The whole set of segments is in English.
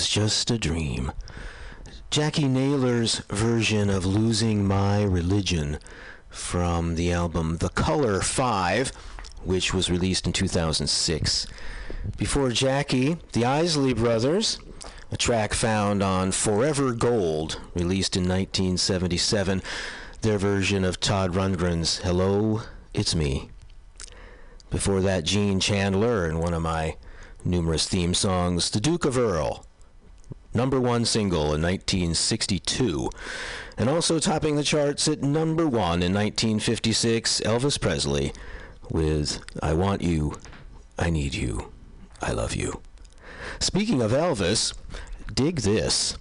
was just a dream. Jackie Naylor's version of Losing My Religion from the album The Color 5, which was released in 2006. Before Jackie, the Isley Brothers, a track found on Forever Gold, released in 1977, their version of Todd Rundgren's Hello, It's Me. Before that, Gene Chandler and one of my numerous theme songs, The Duke of Earl number one single in 1962, and also topping the charts at number one in 1956, Elvis Presley with I Want You, I Need You, I Love You. Speaking of Elvis, dig this.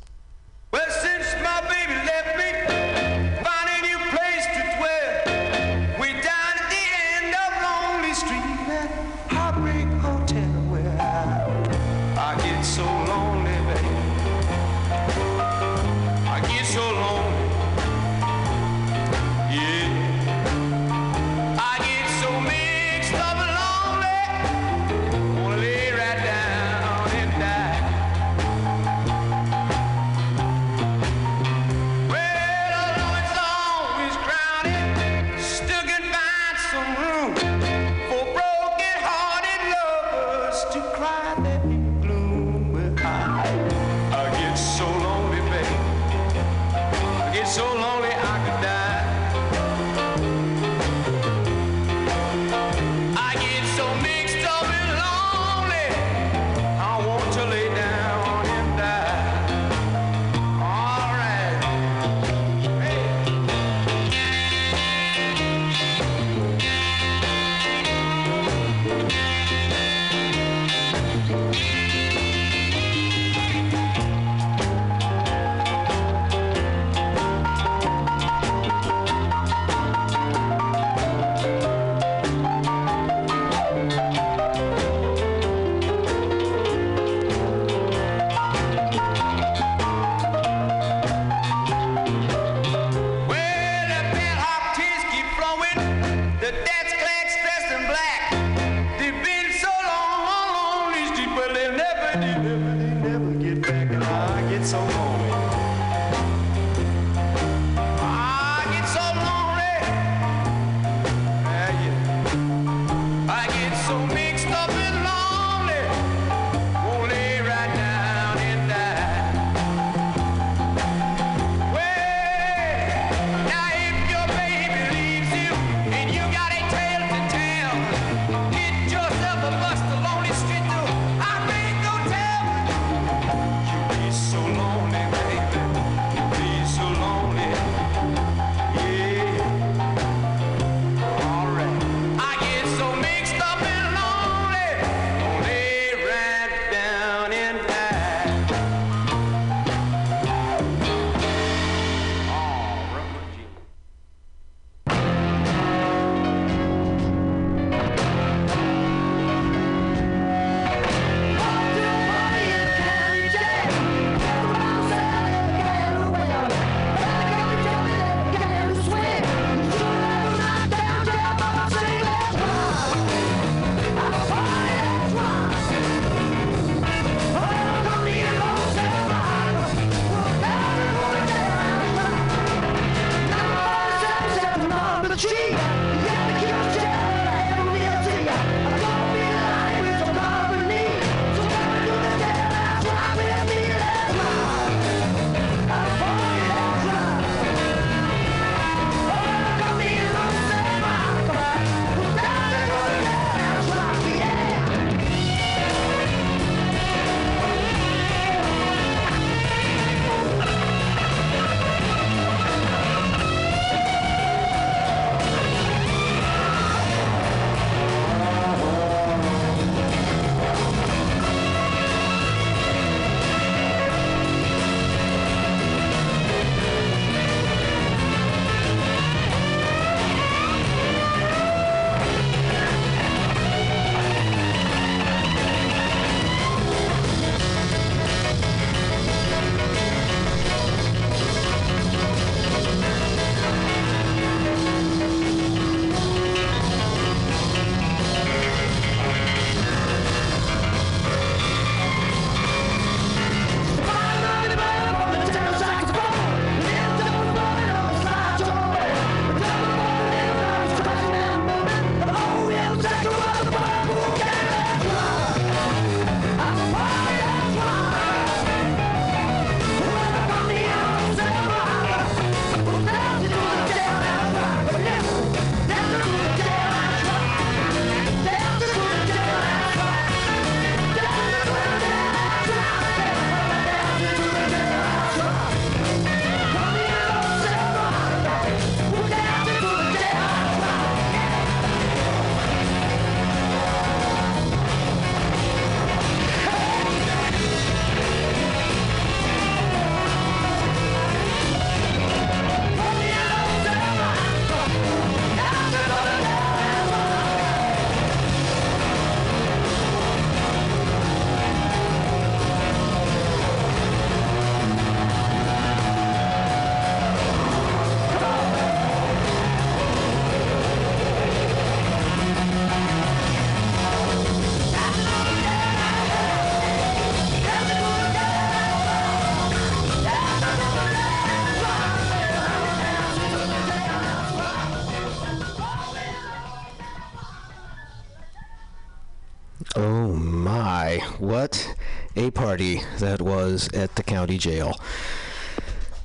Party that was at the county jail.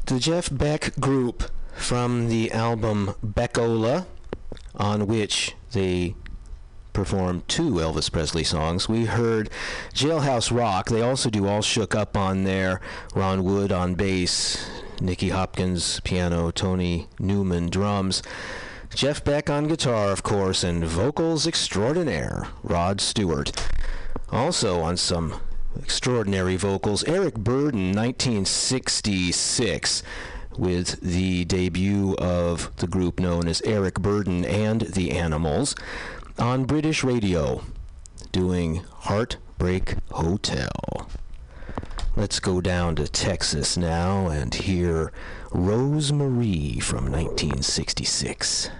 The Jeff Beck group from the album Beck-Ola, on which they performed two Elvis Presley songs. We heard Jailhouse Rock. They also do All Shook Up on there. Ron Wood on bass, Nicky Hopkins piano, Tony Newman drums. Jeff Beck on guitar, of course, and vocals extraordinaire, Rod Stewart. Also on some extraordinary vocals, Eric Burdon, 1966, with the debut of the group known as Eric Burdon and the Animals on British radio, doing Heartbreak Hotel. Let's go down to Texas now and hear Rosemarie from 1966.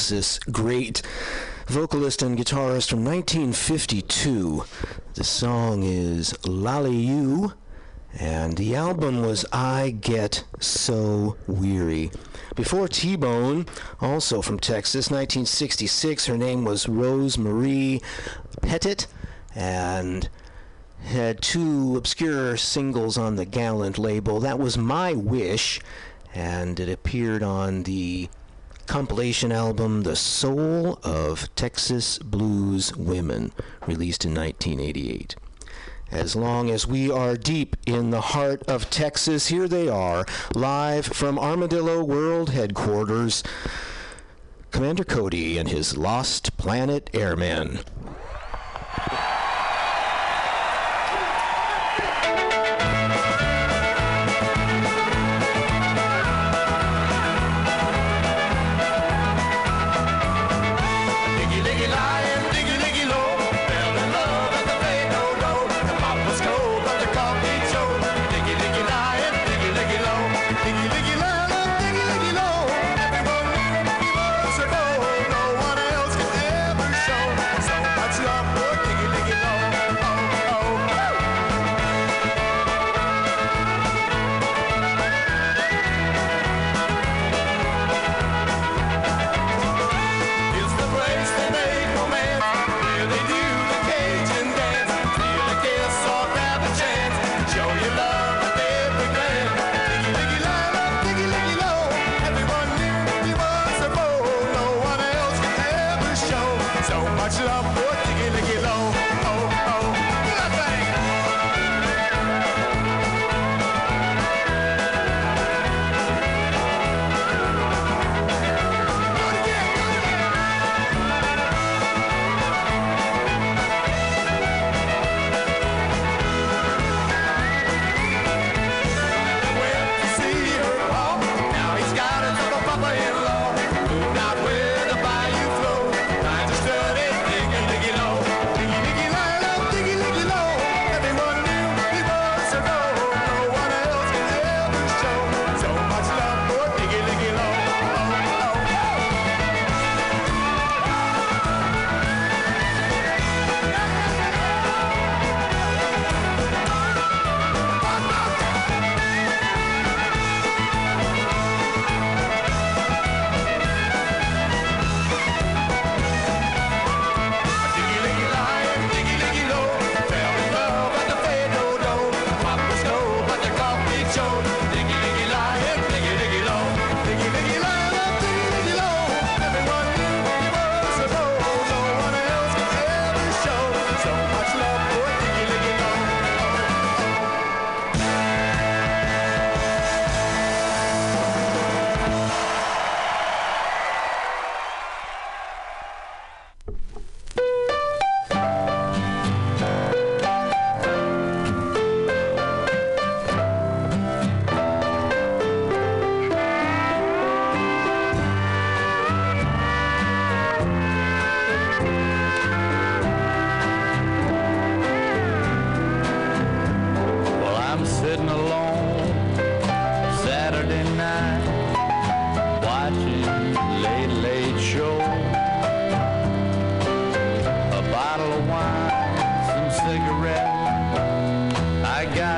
Texas great vocalist and guitarist from 1952. The song is Lolly You, and the album was I Get So Weary. Before T Bone, also from Texas, 1966, her name was Rose Marie Pettit, and had two obscure singles on the Gallant label. That was My Wish, and it appeared on the compilation album, The Soul of Texas Blues Women, released in 1988. As long as we are deep in the heart of Texas, here they are, live from Armadillo World Headquarters. Commander Cody and his Lost Planet Airmen.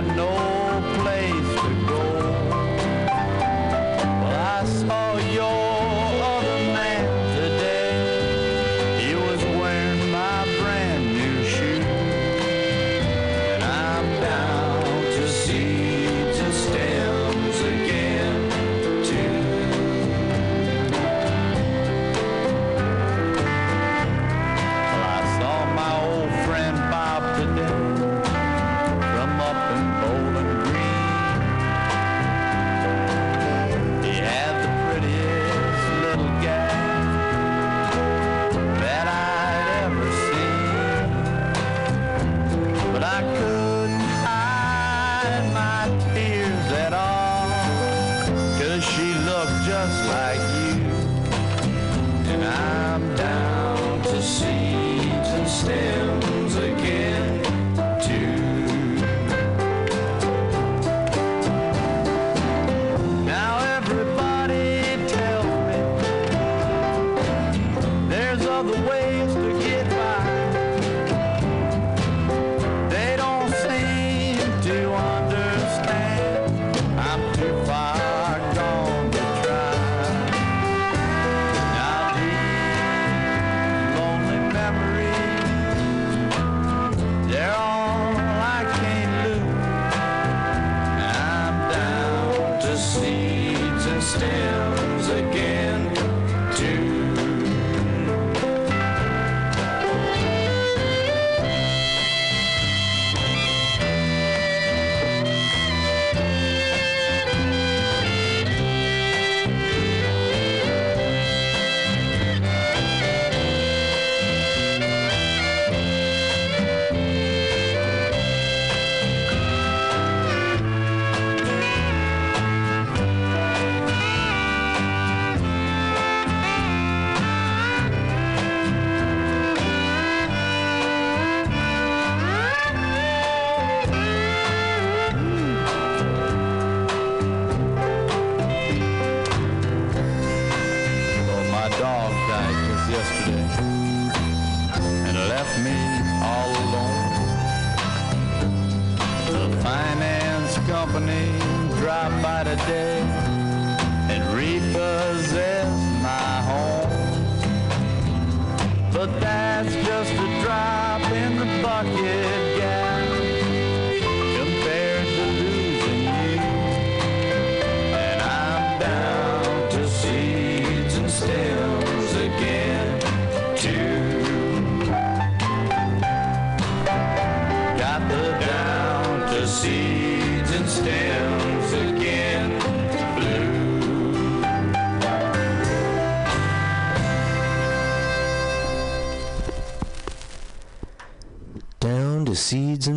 no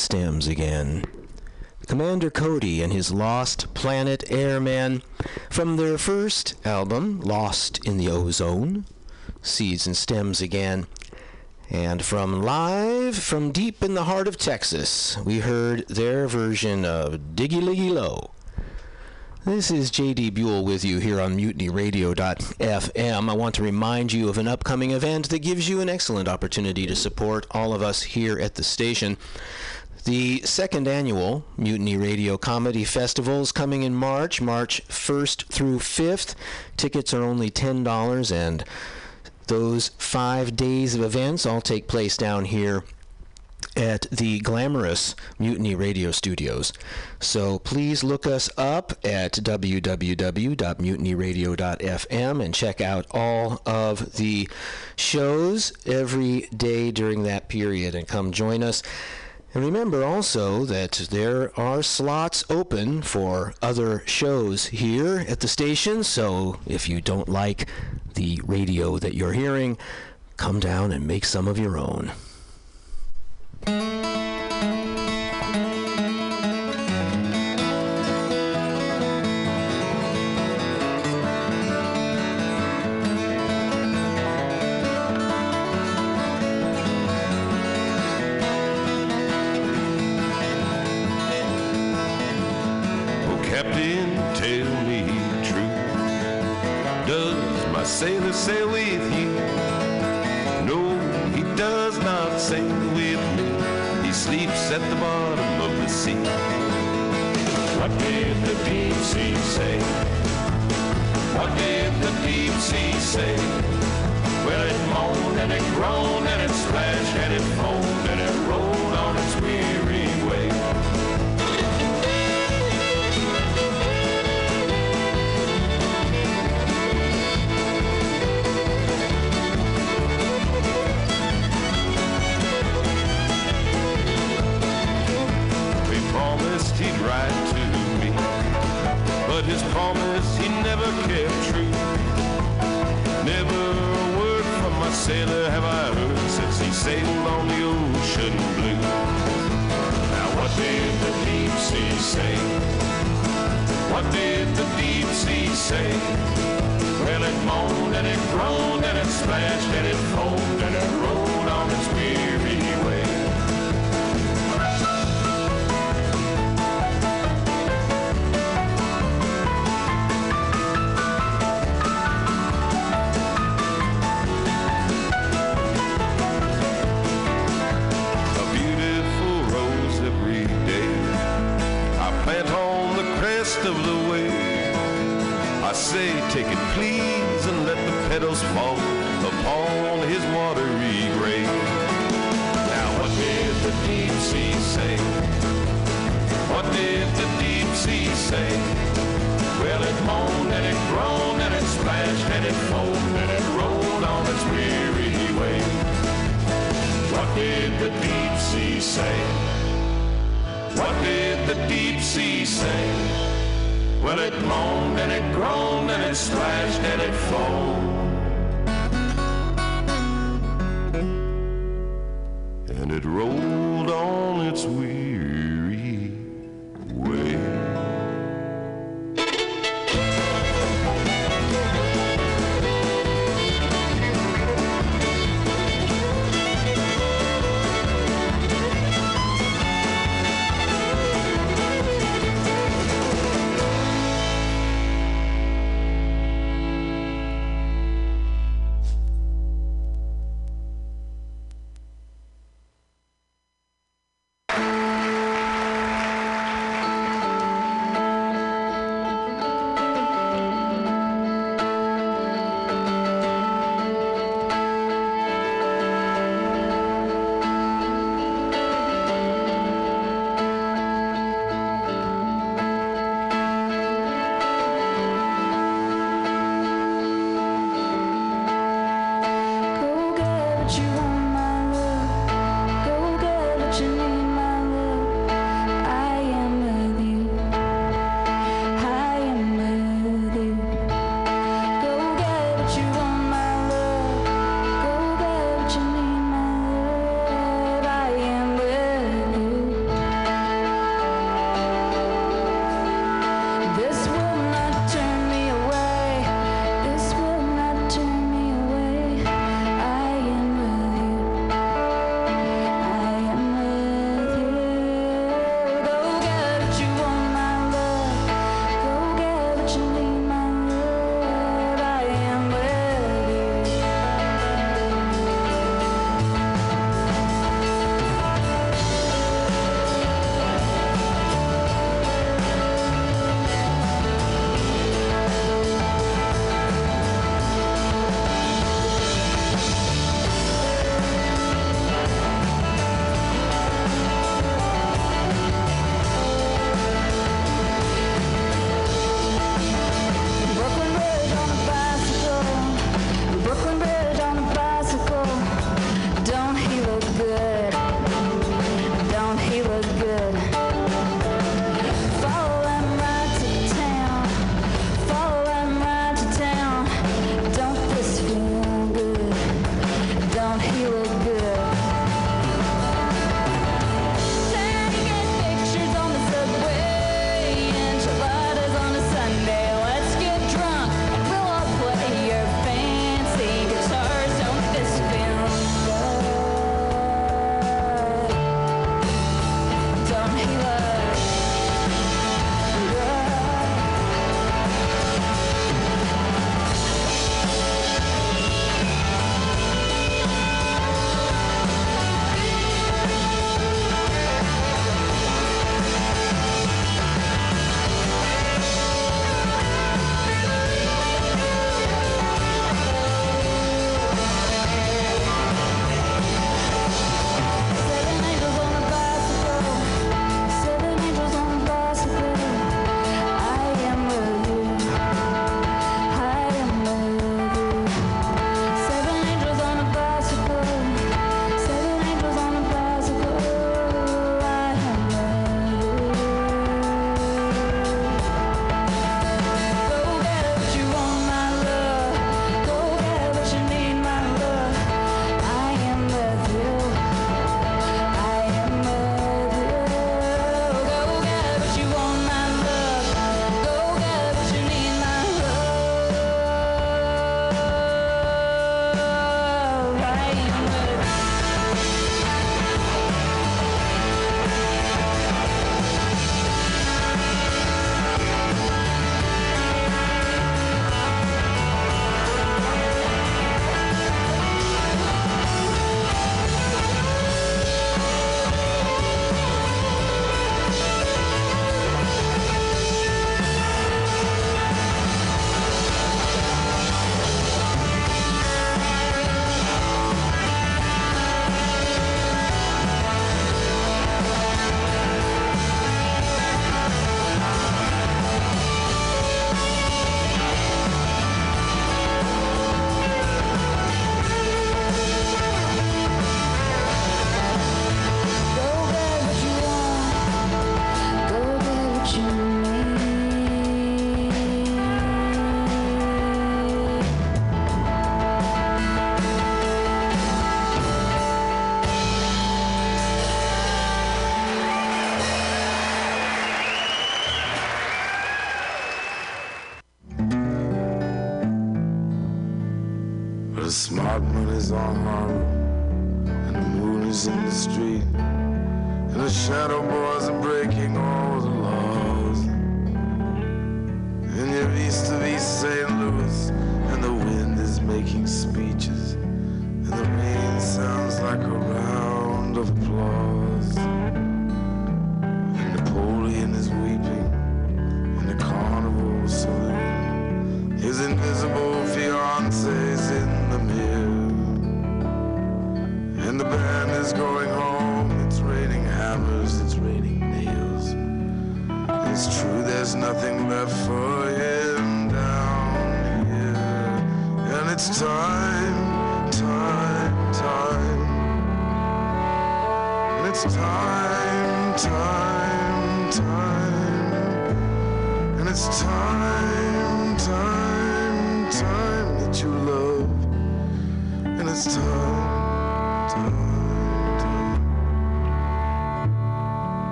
stems again. Commander Cody and his Lost Planet Airmen from their first album, Lost in the Ozone, Seeds and Stems again. And from live from deep in the heart of Texas, we heard their version of Diggy Liggy Lo. This is JD Buell with you here on mutinyradio.fm. I want to remind you of an upcoming event that gives you an excellent opportunity to support all of us here at the station. The second annual Mutiny Radio Comedy Festival is coming in March, March 1st through 5th. Tickets are only $10, and those five days of events all take place down here at the glamorous Mutiny Radio Studios. So please look us up at www.mutinyradio.fm and check out all of the shows every day during that period and come join us. And remember also that there are slots open for other shows here at the station, so if you don't like the radio that you're hearing, come down and make some of your own. Sail with you? No, he does not sail with me. He sleeps at the bottom of the sea. What did the deep sea say? What did the deep sea say? Well, it moaned and it groaned and it splashed and it foamed and it rolled his promise he never kept true. Never a word from my sailor have I heard since he sailed on the ocean blue. Now what did the deep sea say? What did the deep sea say? Well, it moaned and it groaned and it splashed and it foamed and it rolled on its shadows fall upon his watery grave. Now what did the deep sea say? What did the deep sea say? Well, it moaned and it groaned and it splashed and it foamed and it rolled on its weary way. What did the deep sea say? What did the deep sea say? Well, it moaned and it groaned and it splashed and it foamed.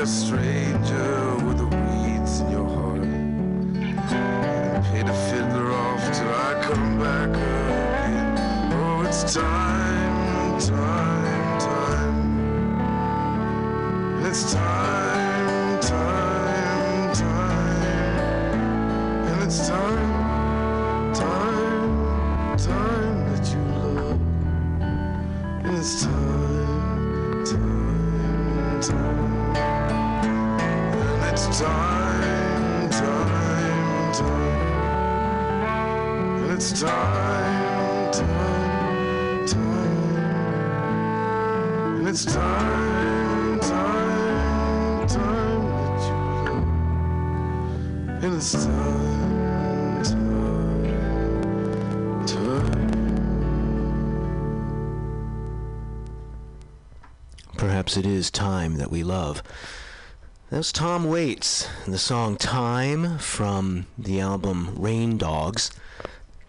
a stranger with the weeds in your heart. And pay the fiddler off till I come back again. Oh, it's time. that we love. That was Tom Waits, the song Time from the album Rain Dogs.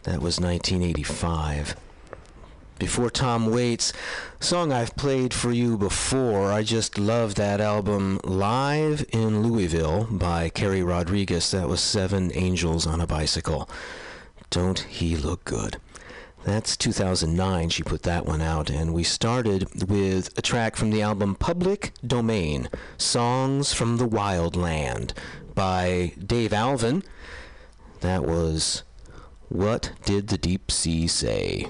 That was 1985. Before Tom Waits, song I've played for you before. I just love that album Live in Louisville by Carrie Rodriguez. That was Seven Angels on a Bicycle. Don't he look good? That's 2009, she put that one out. And we started with a track from the album Public Domain Songs from the Wild Land by Dave Alvin. That was What Did the Deep Sea Say?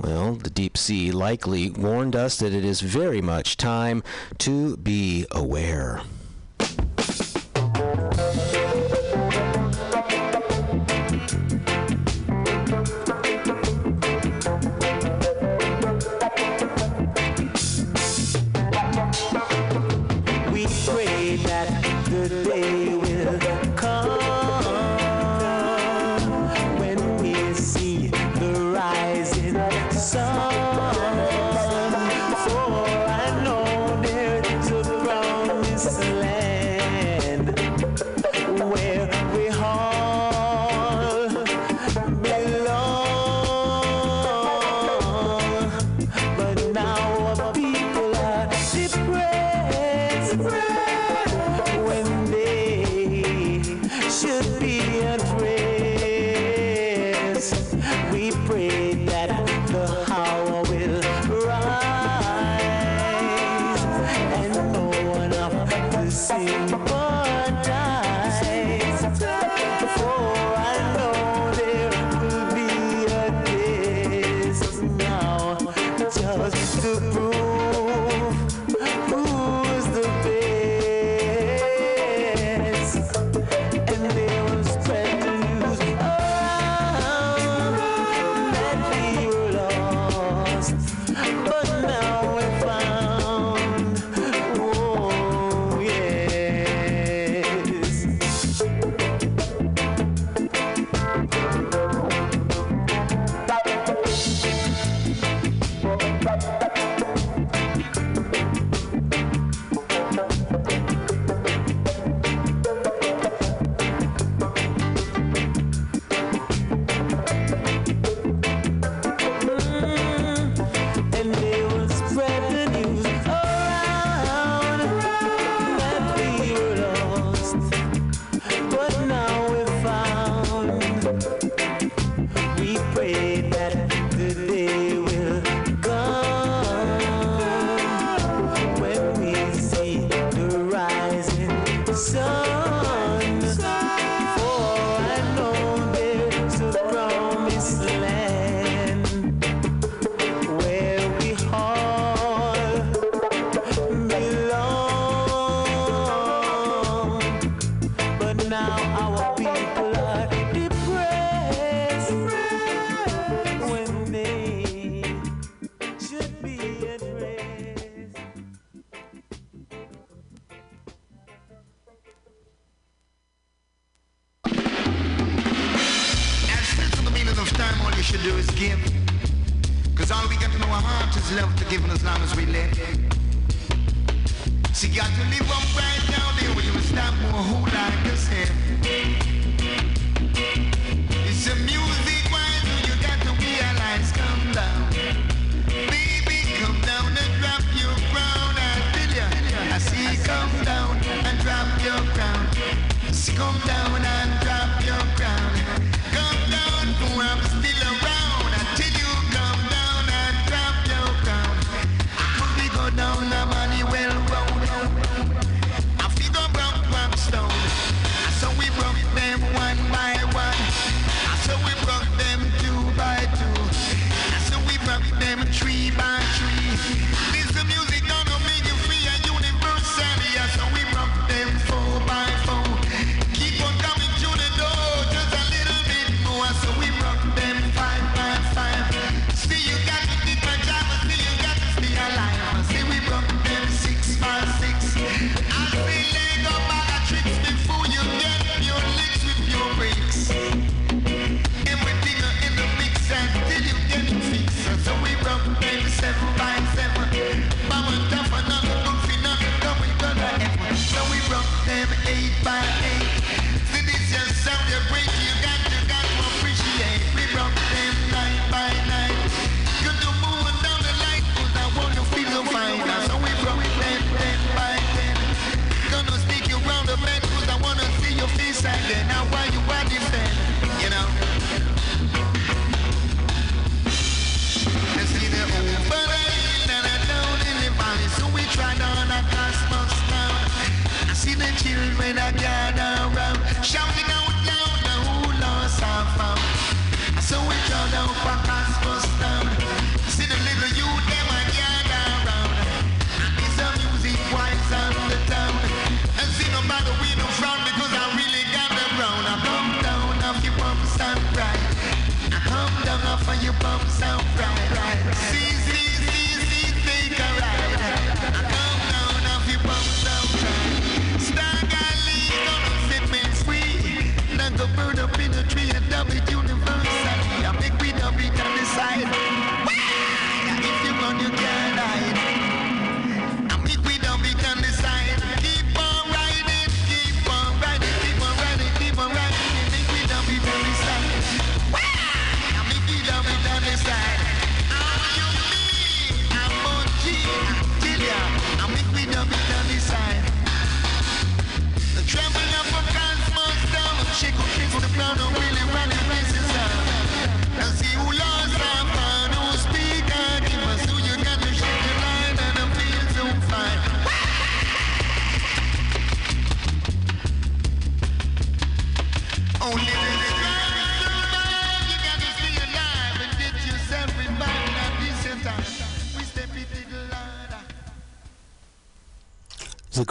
Well, the deep sea likely warned us that it is very much time to be aware.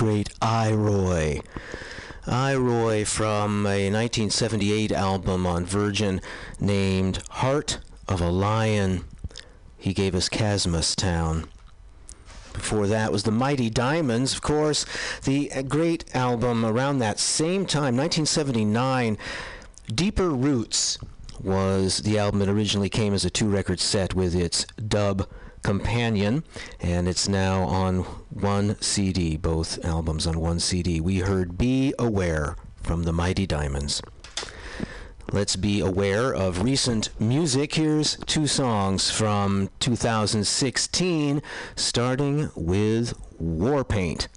Great I Roy. I Roy from a 1978 album on Virgin named Heart of a Lion. He gave us Casmus Town. Before that was the Mighty Diamonds, of course, the uh, great album around that same time, 1979. Deeper Roots was the album that originally came as a two record set with its dub companion, and it's now on one CD, both albums on one CD. We heard Be Aware from the Mighty Diamonds. Let's be aware of recent music. Here's two songs from 2016, starting with Warpaint.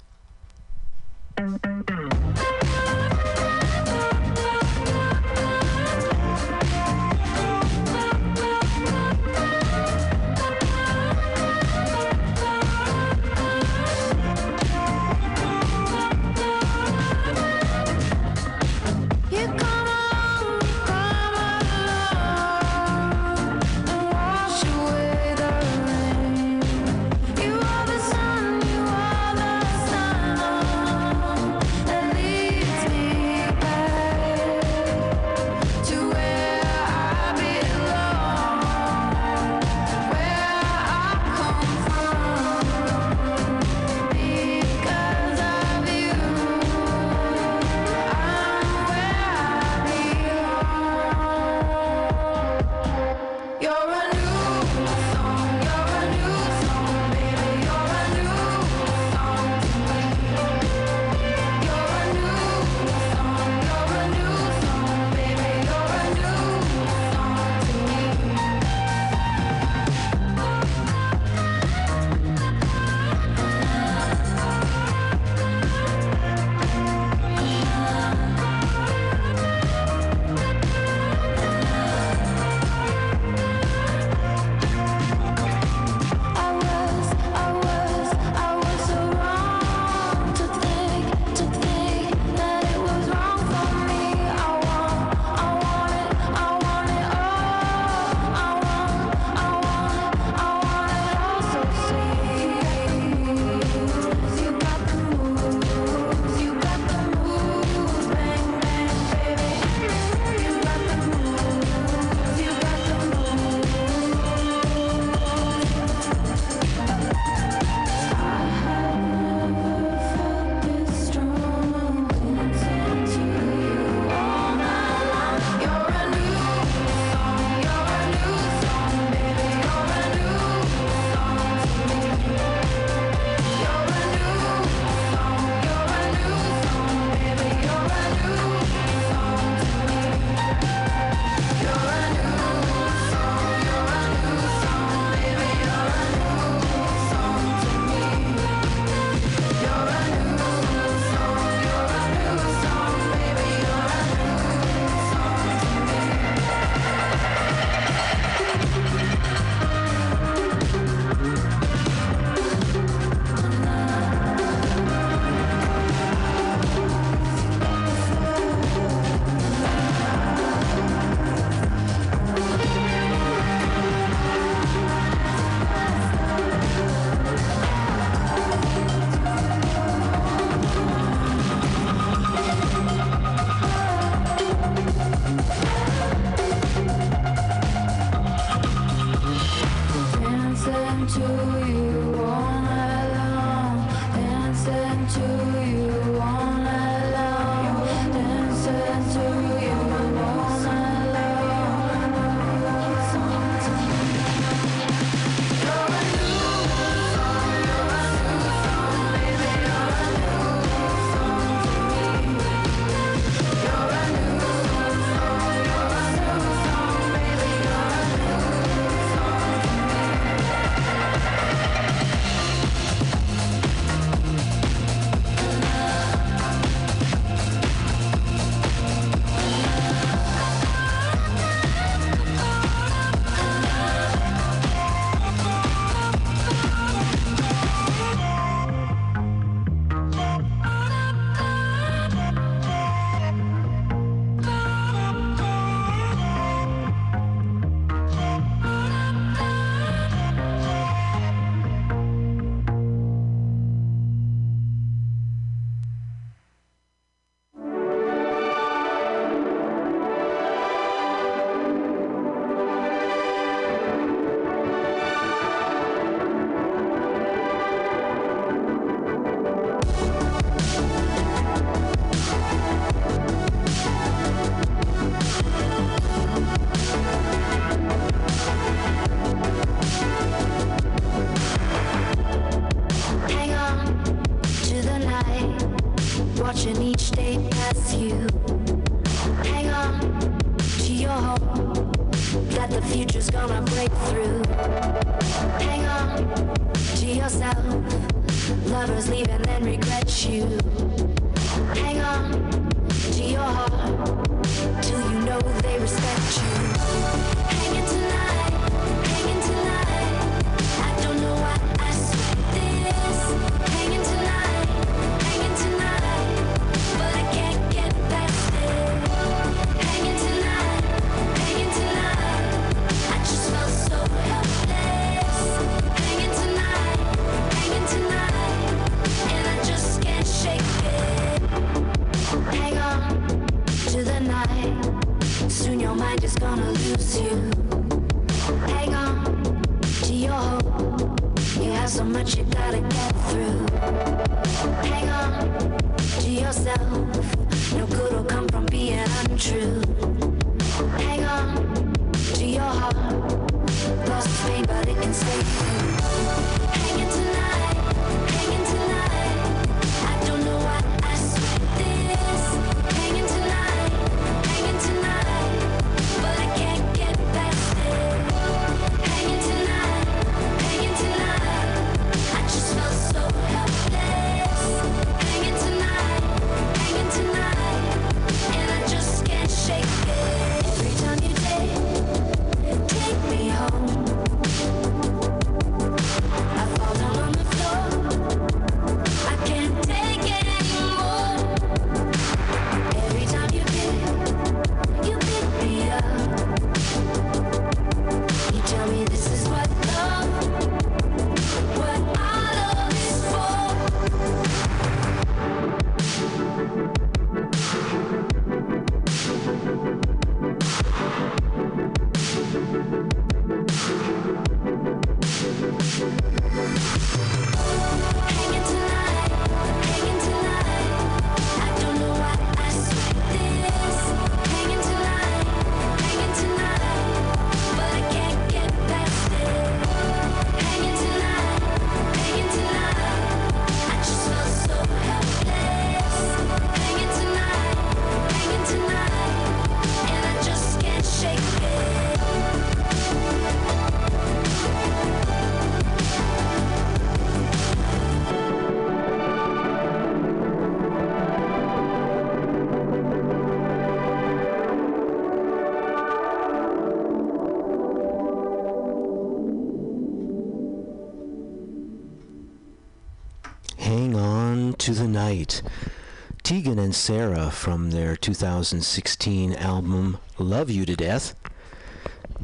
and Sara from their 2016 album Love You to Death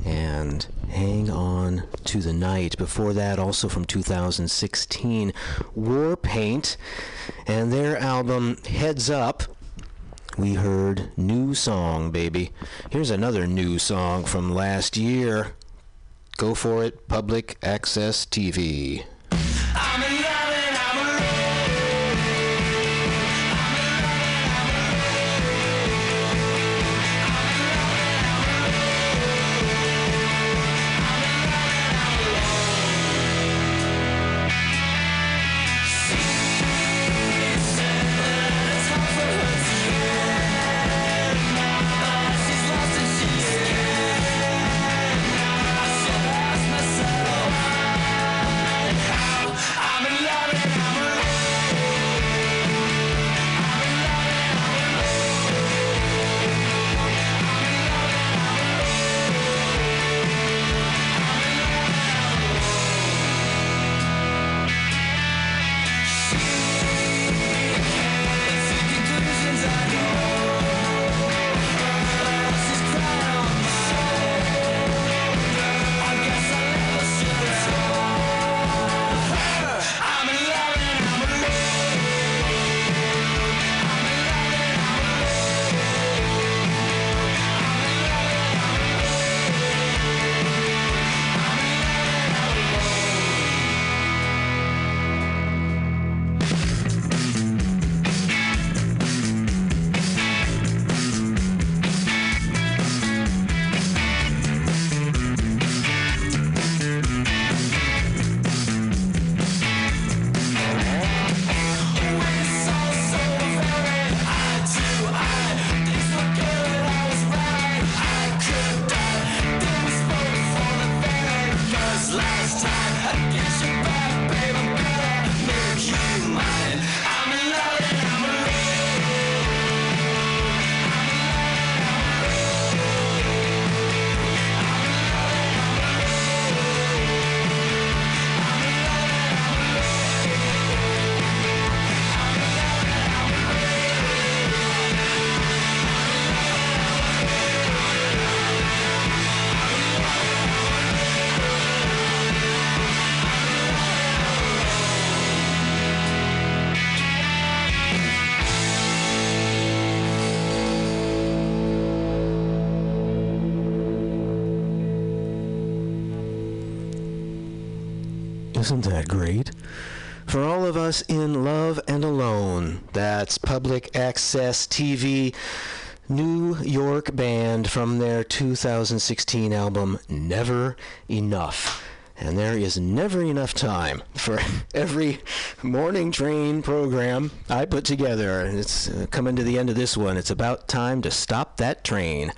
and Hang On to the Night. Before that, also from 2016, Warpaint and their album Heads Up. We heard New Song, Baby. Here's another new song from last year. Go for it, Public Access TV. Us in love and alone, that's public access TV. New York band from their 2016 album Never Enough. And there is never enough time for every morning train program I put together. It's uh, coming to the end of this one. It's about time to stop that train.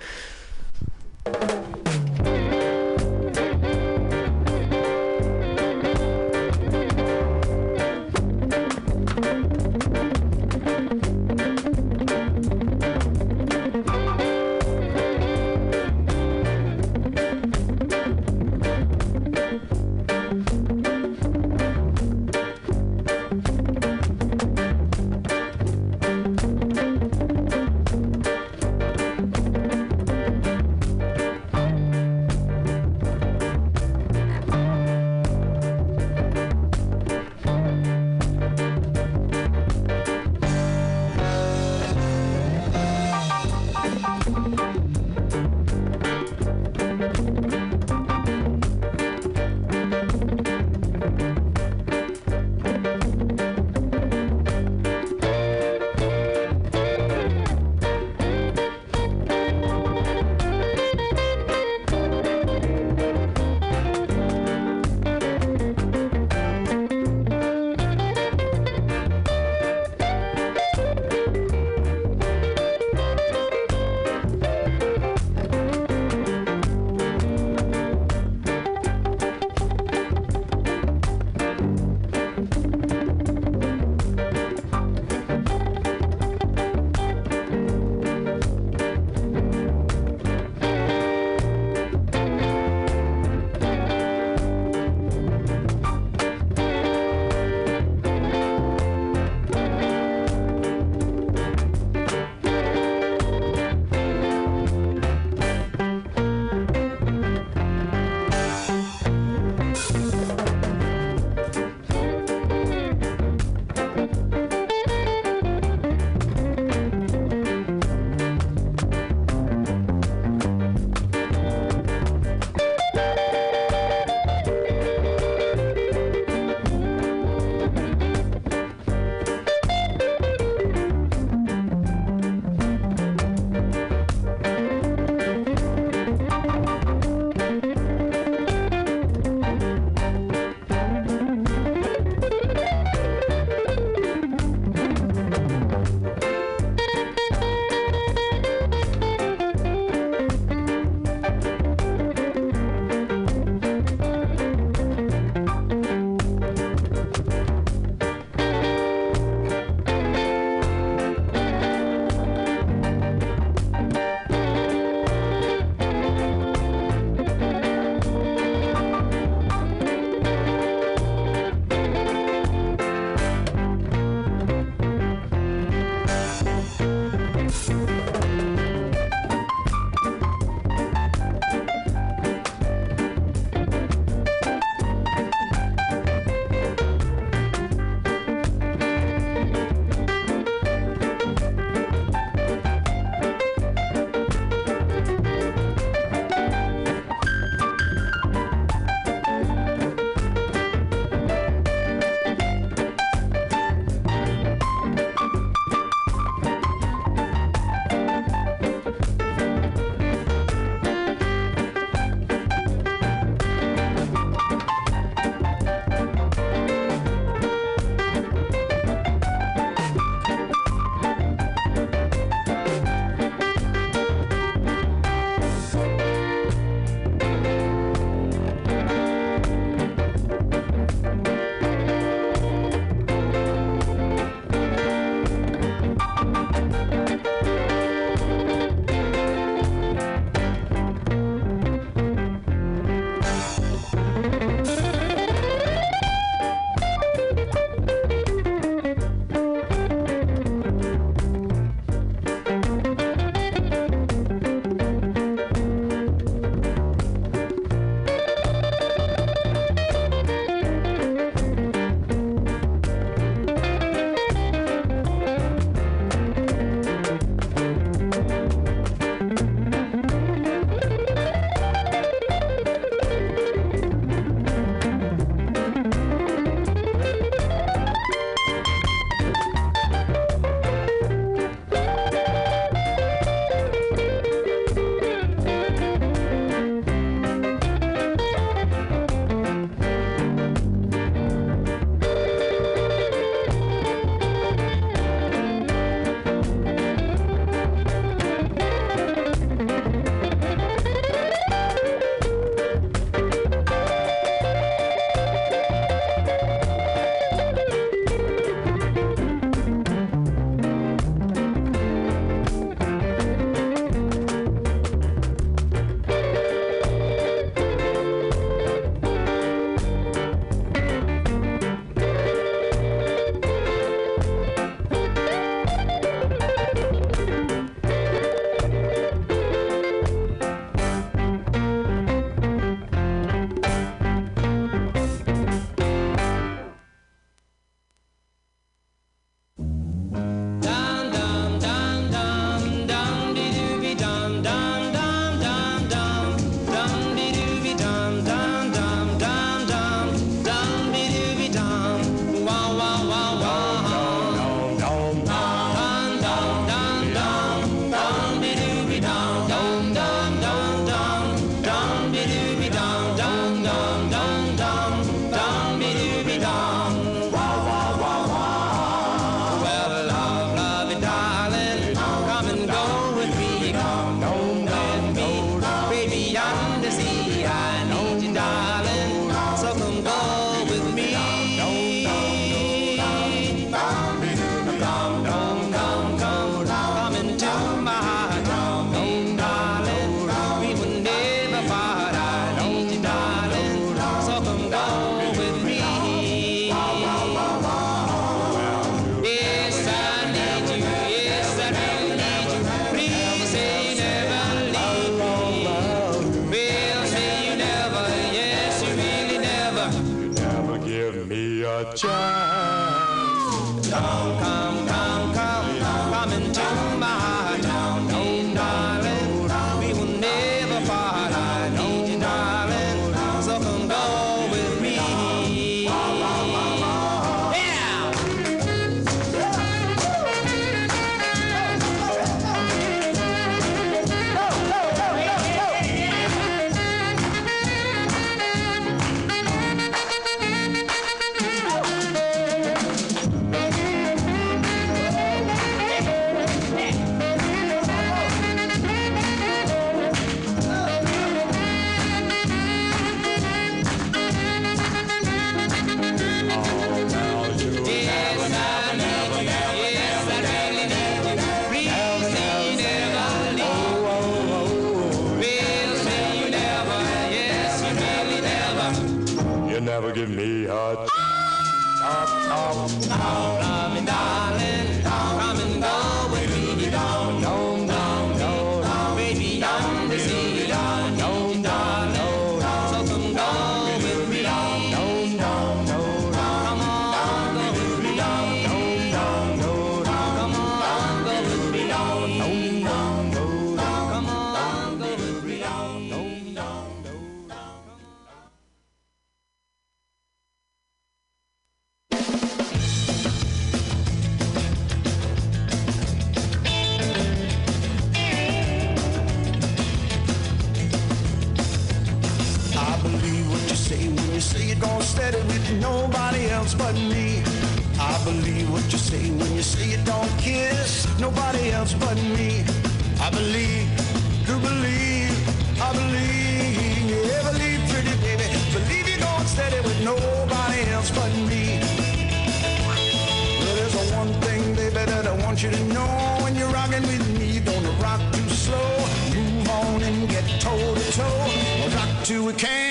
we can.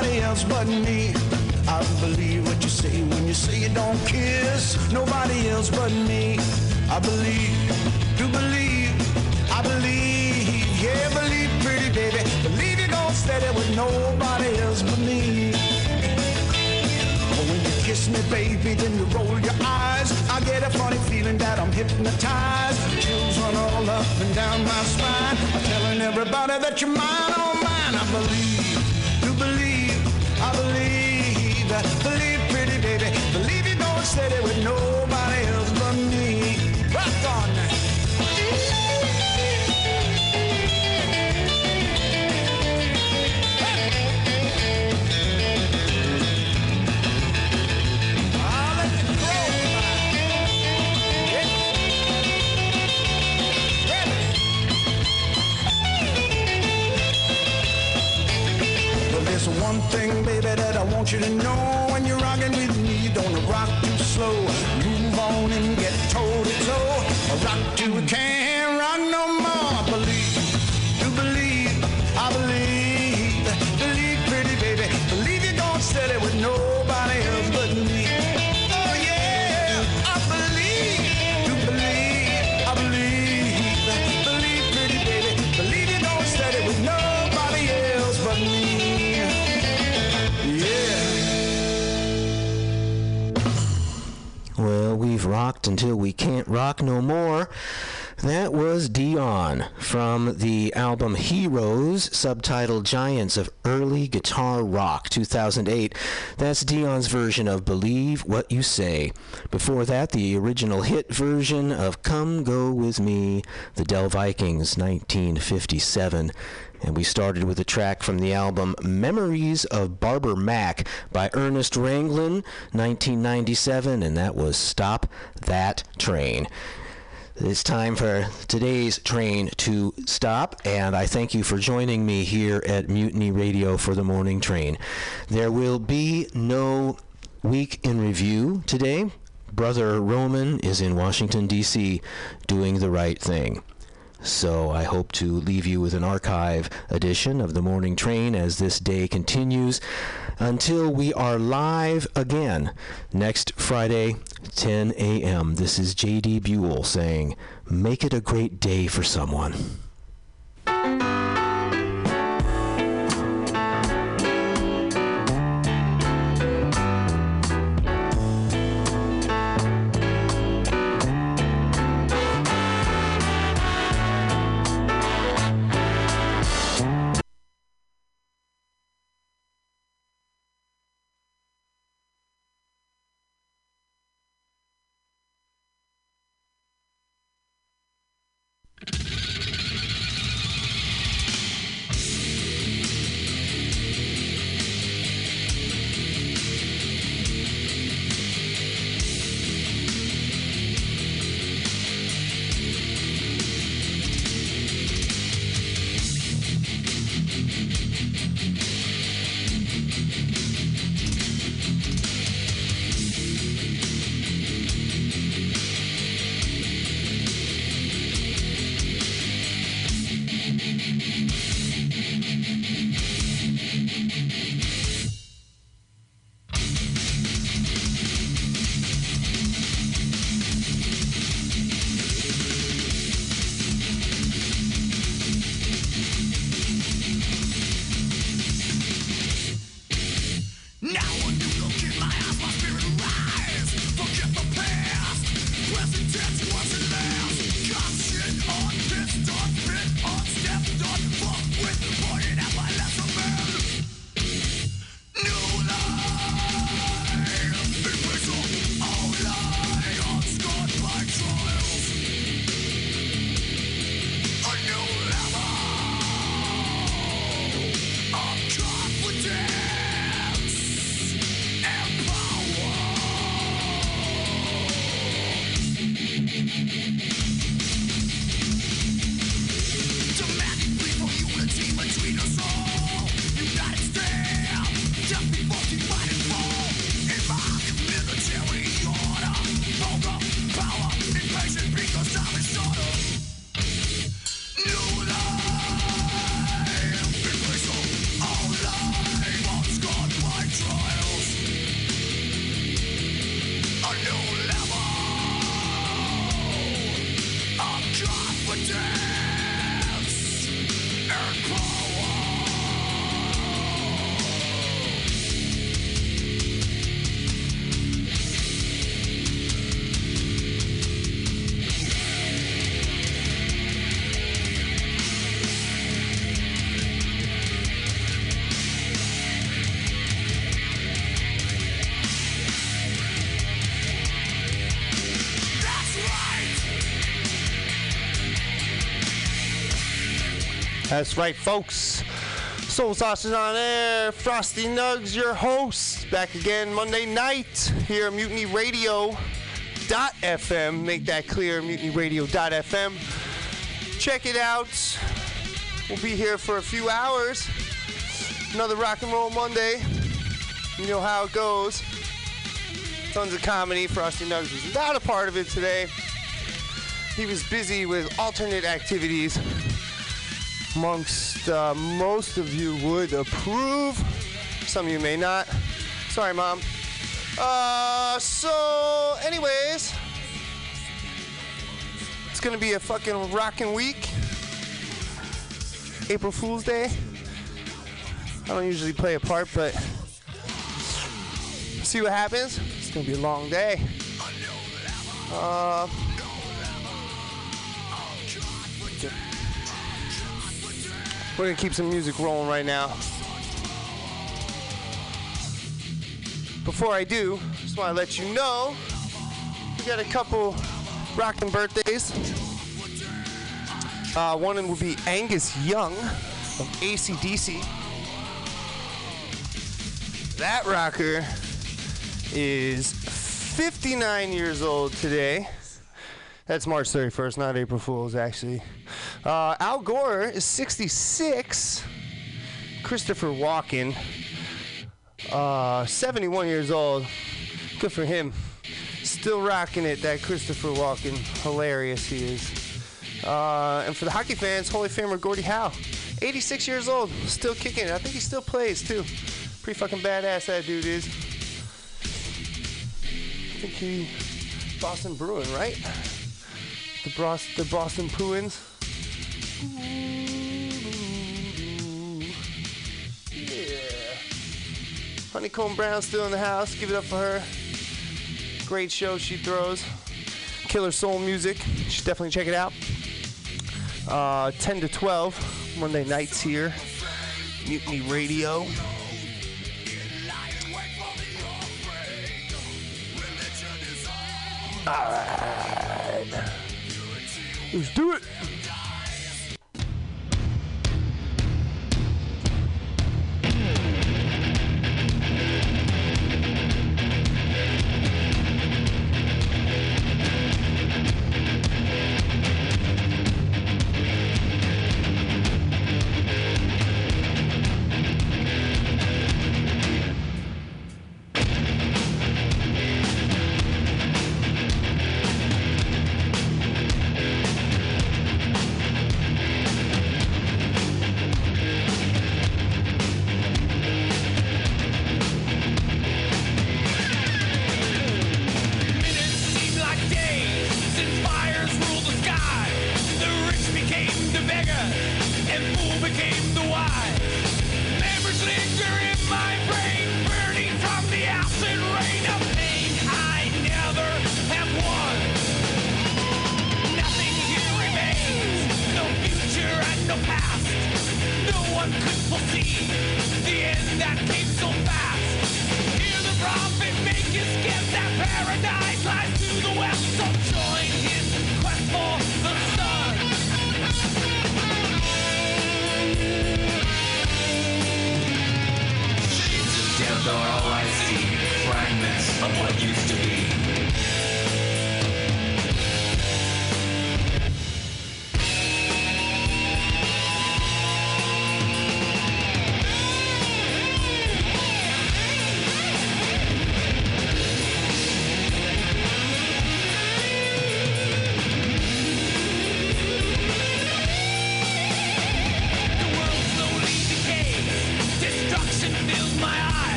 nobody else but me. I believe what you say when you say you don't kiss nobody else but me. I believe, do believe, I believe, yeah, believe, pretty baby. Believe you don't stay with nobody else but me. But when you kiss me, baby, then you roll your eyes. I get a funny feeling that I'm hypnotized. Chills run all up and down my spine. I'm telling everybody that you're mine, oh mine. I believe. Heroes, subtitled Giants of Early Guitar Rock 2008. That's Dion's version of Believe What You Say. Before that, the original hit version of Come Go With Me, The Del Vikings 1957. And we started with a track from the album Memories of Barber Mack by Ernest Ranglin, 1997, and that was Stop That Train. It's time for today's train to stop, and I thank you for joining me here at Mutiny Radio for the morning train. There will be no week in review today. Brother Roman is in Washington, D.C., doing the right thing. So I hope to leave you with an archive edition of the morning train as this day continues until we are live again next Friday, 10 a.m. This is J.D. Buell saying, Make it a great day for someone. That's right, folks. Soul Sausage on Air, Frosty Nugs, your host, back again Monday night here at Mutiny Radio. FM. Make that clear, mutinyradio.fm. Check it out. We'll be here for a few hours. Another rock and roll Monday. You know how it goes. Tons of comedy. Frosty Nugs was not a part of it today. He was busy with alternate activities amongst uh, most of you would approve. Some of you may not. Sorry, Mom. Uh, so, anyways, it's gonna be a fucking rocking week. April Fool's Day. I don't usually play a part, but see what happens. It's gonna be a long day. Uh, We're gonna keep some music rolling right now. Before I do, just wanna let you know we got a couple rocking birthdays. Uh, one of them will be Angus Young of ACDC. That rocker is 59 years old today. That's March 31st, not April Fool's, actually. Uh, Al Gore is 66. Christopher Walken, uh, 71 years old. Good for him. Still rocking it, that Christopher Walken. Hilarious he is. Uh, and for the hockey fans, Holy Famer Gordie Howe, 86 years old, still kicking it. I think he still plays too. Pretty fucking badass that dude is. I think he Boston Bruin, right? The, Bros- the Boston Bruins. Yeah. Honeycomb Brown still in the house. Give it up for her. Great show she throws. Killer soul music. You should definitely check it out. Uh, 10 to 12 Monday nights here. Mutiny Radio. All right. Let's do it.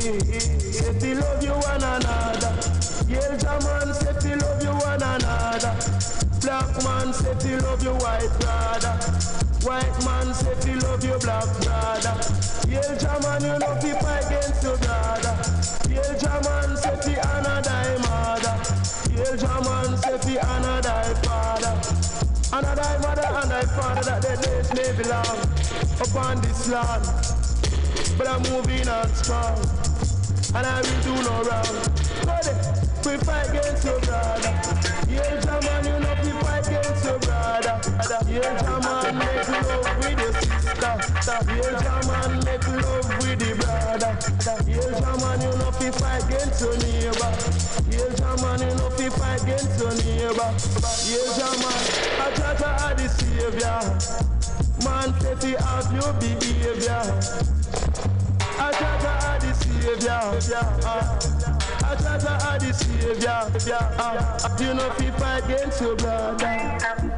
Say we love you one another. Yell German say we love you one another. Black man say we love you white brother. White man say we love you black brother. Yell German you know fi fight against your brother. Yell German say fi another mother. Yell German say fi another father. Another mother and thy father that their days may be long upon this land. But I'm moving on strong, and I will do no wrong. But we fight against your brother. Yeah, German, you know we fight against your brother. Yeah, German, make love with your sister. Yeah, German, make love with the brother. Yeah, German, you know we fight against your neighbor. Yeah, German, you know we fight against your neighbor. Yeah, German, I try to the savior. Man, say have your behavior. I try to savior. Uh, I to add the savior. Uh, you know fi fight against your brother.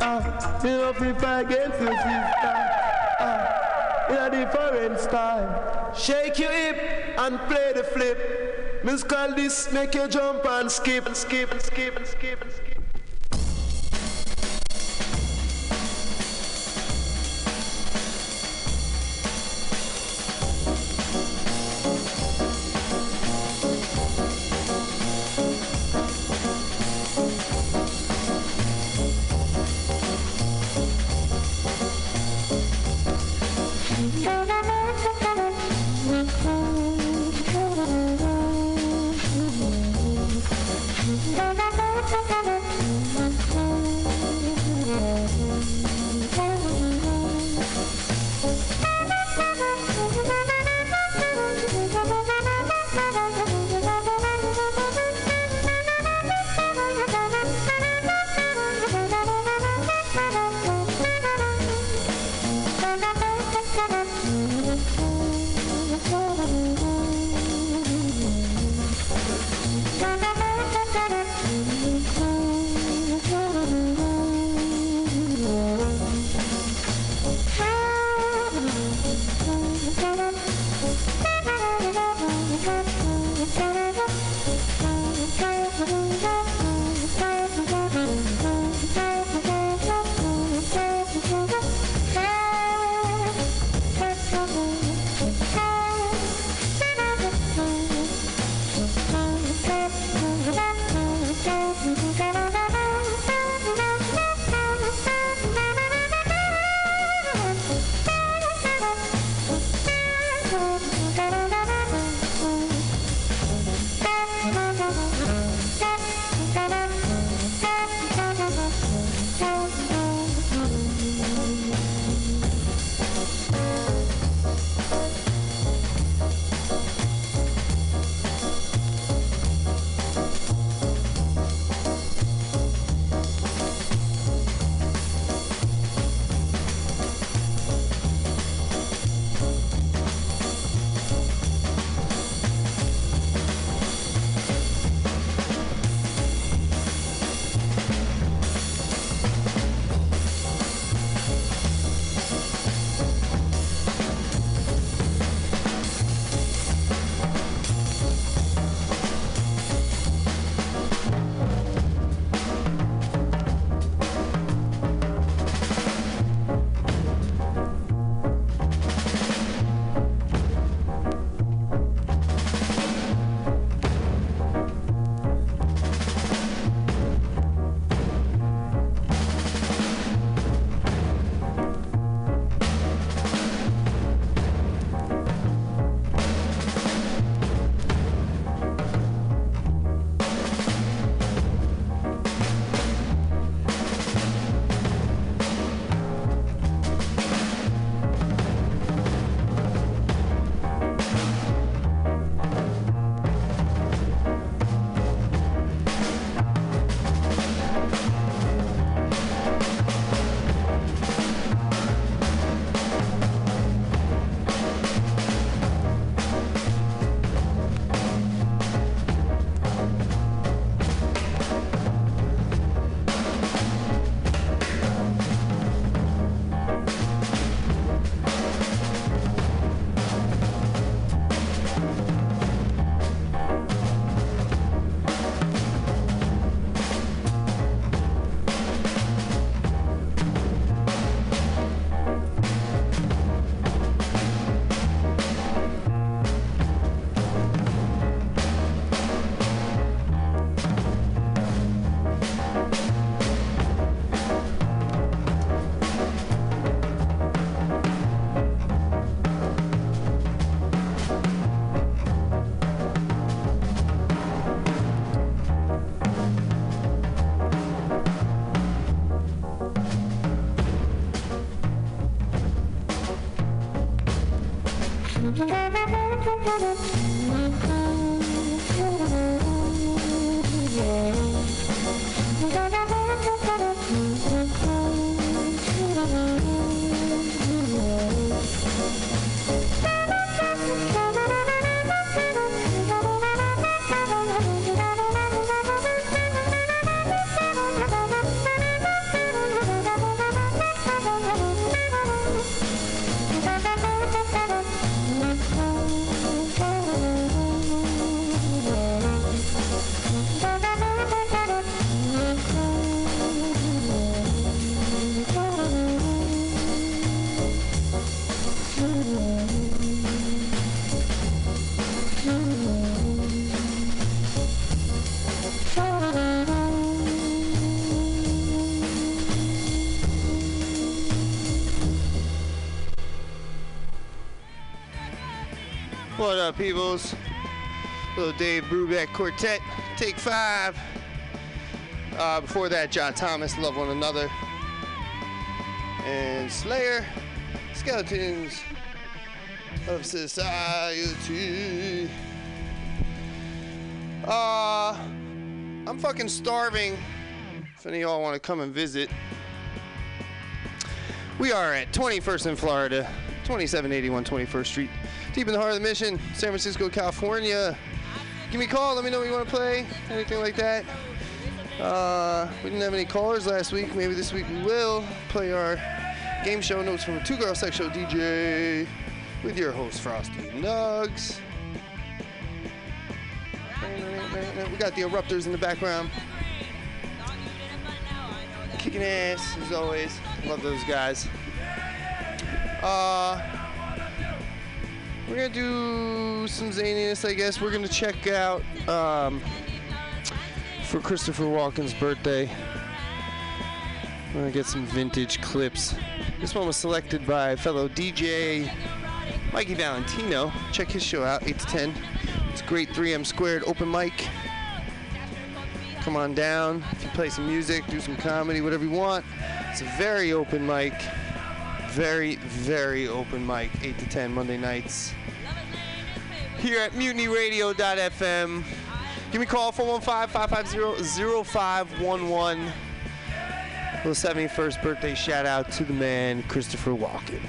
Uh, you know fi fight against your sister. Uh, in a different style. Shake your hip and play the flip. Miss call this make you jump and skip and skip and skip and skip and skip. Peoples? Little Dave Brubeck Quartet, take five. Uh, before that, John Thomas, Love One Another. And Slayer, Skeletons of Society. Uh, I'm fucking starving. If any of y'all want to come and visit, we are at 21st in Florida, 2781 21st Street, deep in the heart of the mission, San Francisco, California. Give me a call. Let me know what you want to play. Anything like that. Uh, we didn't have any callers last week. Maybe this week we will play our game show notes from a two girl sex show DJ with your host Frosty Nugs. We got the eruptors in the background. Kicking ass as always. Love those guys. Uh, we're gonna do some zaniness, I guess. We're gonna check out um, for Christopher Walken's birthday. We're gonna get some vintage clips. This one was selected by fellow DJ Mikey Valentino. Check his show out, 8 to 10. It's great 3M squared open mic. Come on down. If you play some music, do some comedy, whatever you want. It's a very open mic. Very, very open mic. 8 to 10 Monday nights. Here at mutinyradio.fm. Give me a call 415-550-0511. Little 71st birthday shout out to the man Christopher Walken.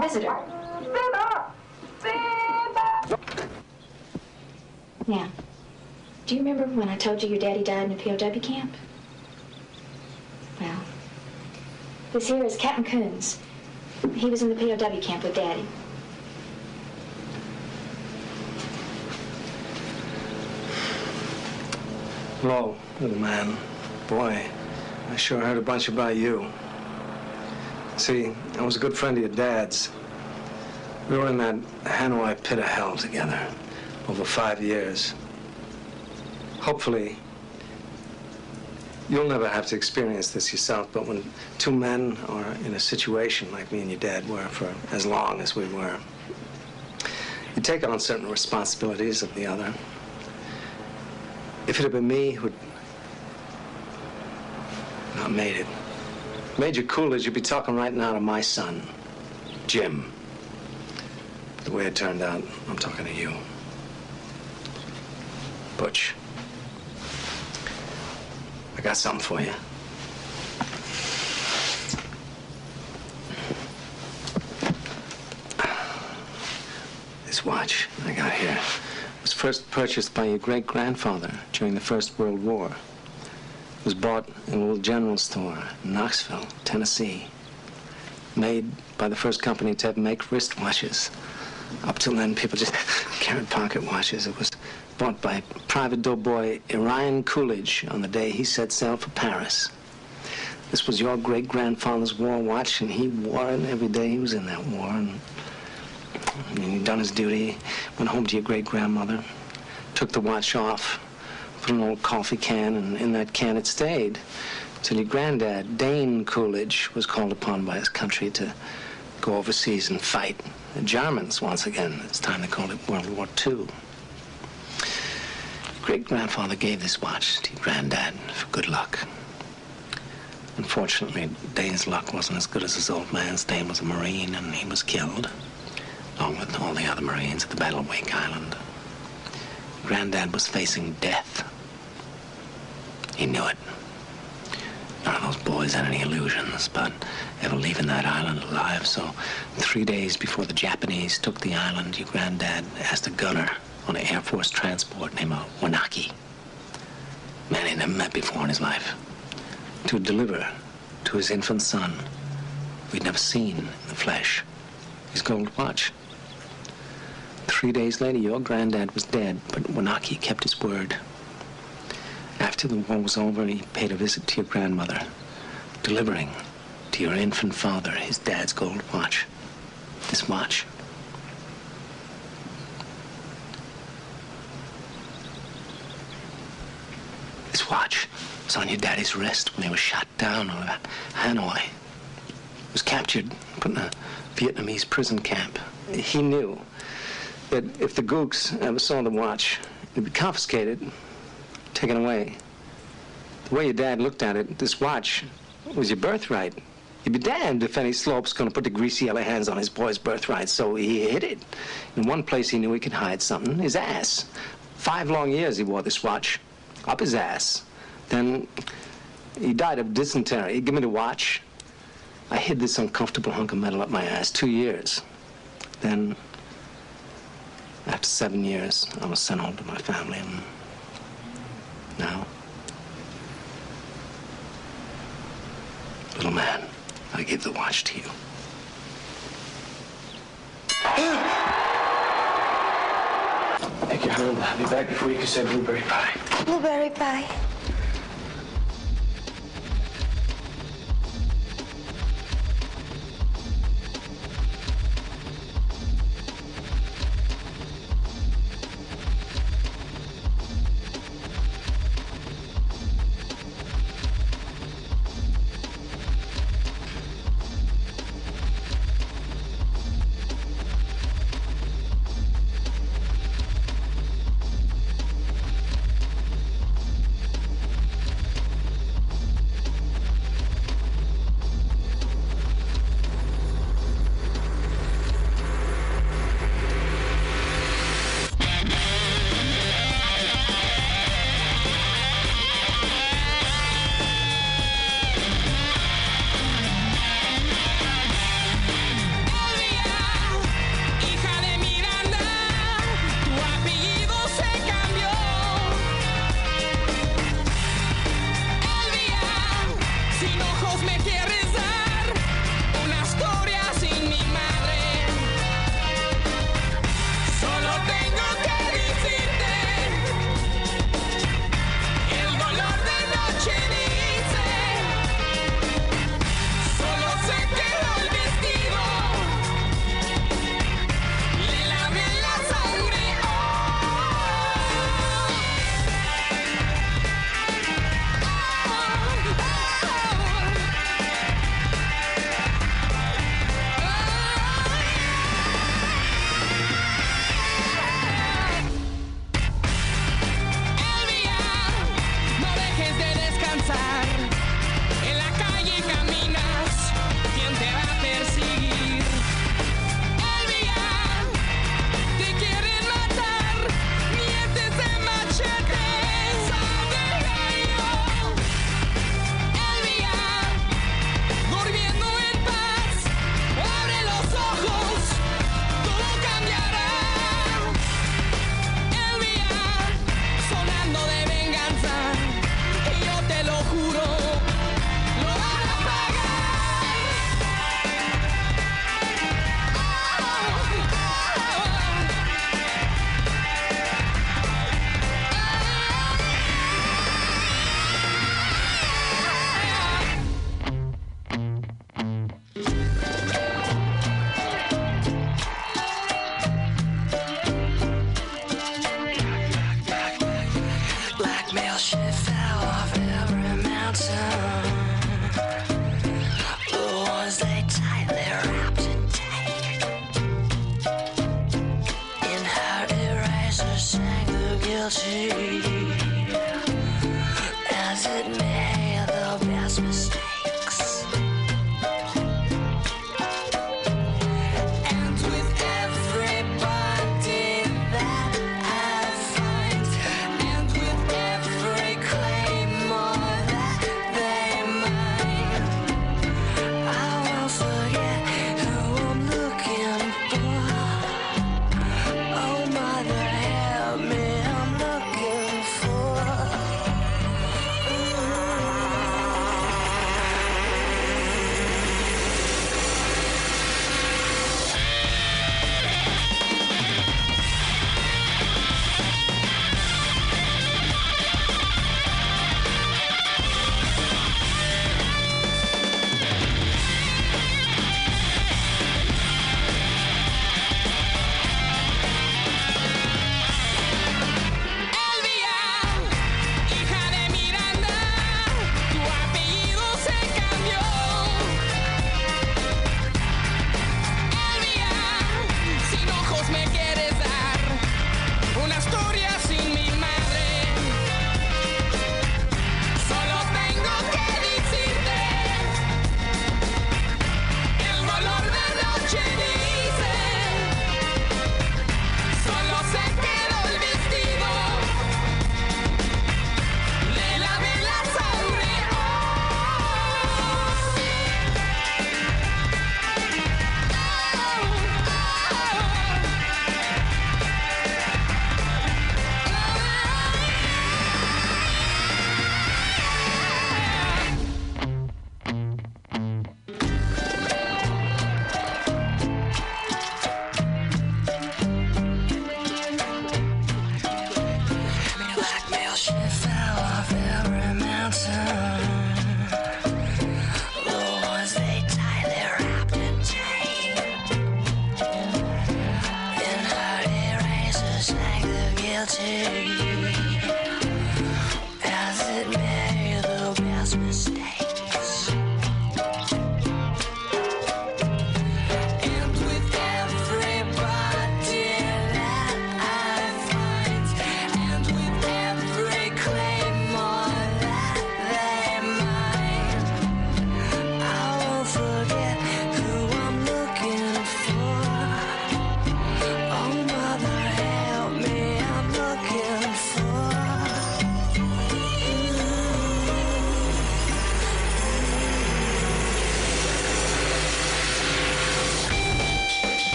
I've got a special visitor. Spinner! Spinner! Yeah. Do you remember when I told you your daddy died in a POW camp? Well, this here is Captain Koons. He was in the POW camp with Daddy. Hello, little man. Boy, I sure heard a bunch about you. See, I was a good friend of your dad's. We were in that Hanoi pit of hell together over five years. Hopefully, you'll never have to experience this yourself, but when two men are in a situation like me and your dad were for as long as we were, you take on certain responsibilities of the other. If it had been me who'd not made it, Major Coolidge, you'd be talking right now to my son, Jim. The way it turned out, I'm talking to you. Butch. I got something for you. This watch I got here was first purchased by your great grandfather during the First World War. Was bought in a little general store in Knoxville, Tennessee. Made by the first company to make wristwatches. Up till then, people just carried pocket watches. It was bought by private doughboy Orion Coolidge on the day he set sail for Paris. This was your great grandfather's war watch, and he wore it every day he was in that war. And And he'd done his duty, went home to your great grandmother, took the watch off, put an old coffee can, and in that can it stayed. Till your granddad, Dane Coolidge, was called upon by his country to go overseas and fight the Germans once again. It's time they called it World War II. Great grandfather gave this watch to granddad for good luck. Unfortunately, Dane's luck wasn't as good as his old man's. Dane was a Marine and he was killed, along with all the other Marines at the Battle of Wake Island. Granddad was facing death. He knew it. None of those boys had any illusions about ever leaving that island alive, so three days before the Japanese took the island, your granddad asked a gunner on an Air Force transport named uh, Winocki, man he'd never met before in his life, to deliver to his infant son, who he'd never seen in the flesh, his gold watch. Three days later, your granddad was dead, but Winocki kept his word. After the war was over, he paid a visit to your grandmother, delivering to your infant father his dad's gold watch. This watch. This watch was on your daddy's wrist when he was shot down over Hanoi. He was captured, put in a Vietnamese prison camp. He knew that if the gooks ever saw the watch, it'd be confiscated, taken away. The way your dad looked at it, this watch was your birthright. You'd be damned if any slope's gonna put the greasy yellow hands on his boy's birthright, so he hid it. In one place he knew he could hide something, his ass. Five long years he wore this watch, up his ass. Then he died of dysentery. He gave me the watch. I hid this uncomfortable hunk of metal up my ass two years. Then, after seven years, I was sent home to my family, now, little man, I give the watch to you. Take your hand. I'll be back before you can say blueberry pie. Blueberry pie.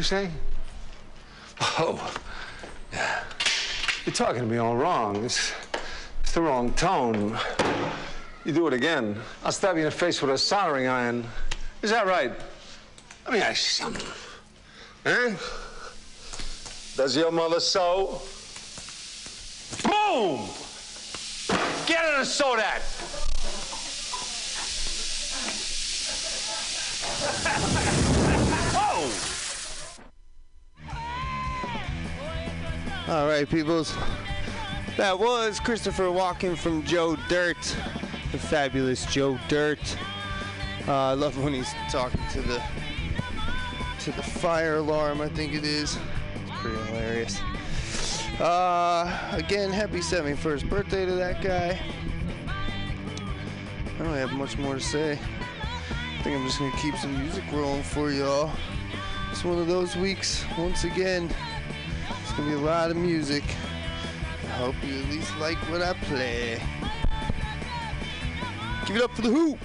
You say? Oh, yeah. You're talking to me all wrong. It's, it's the wrong tone. You do it again, I'll stab you in the face with a soldering iron. Is that right? Let me ask you something. Huh? Does your mother sew? Boom! Get her to sew that! All right, peoples. That was Christopher Walken from Joe Dirt, the fabulous Joe Dirt. Uh, I love when he's talking to the to the fire alarm. I think it is. It's pretty hilarious. Uh, again, happy 71st birthday to that guy. I don't have much more to say. I think I'm just gonna keep some music rolling for y'all. It's one of those weeks. Once again, it's gonna be a lot of music. I hope you at least like what I play. Give it up for the Who.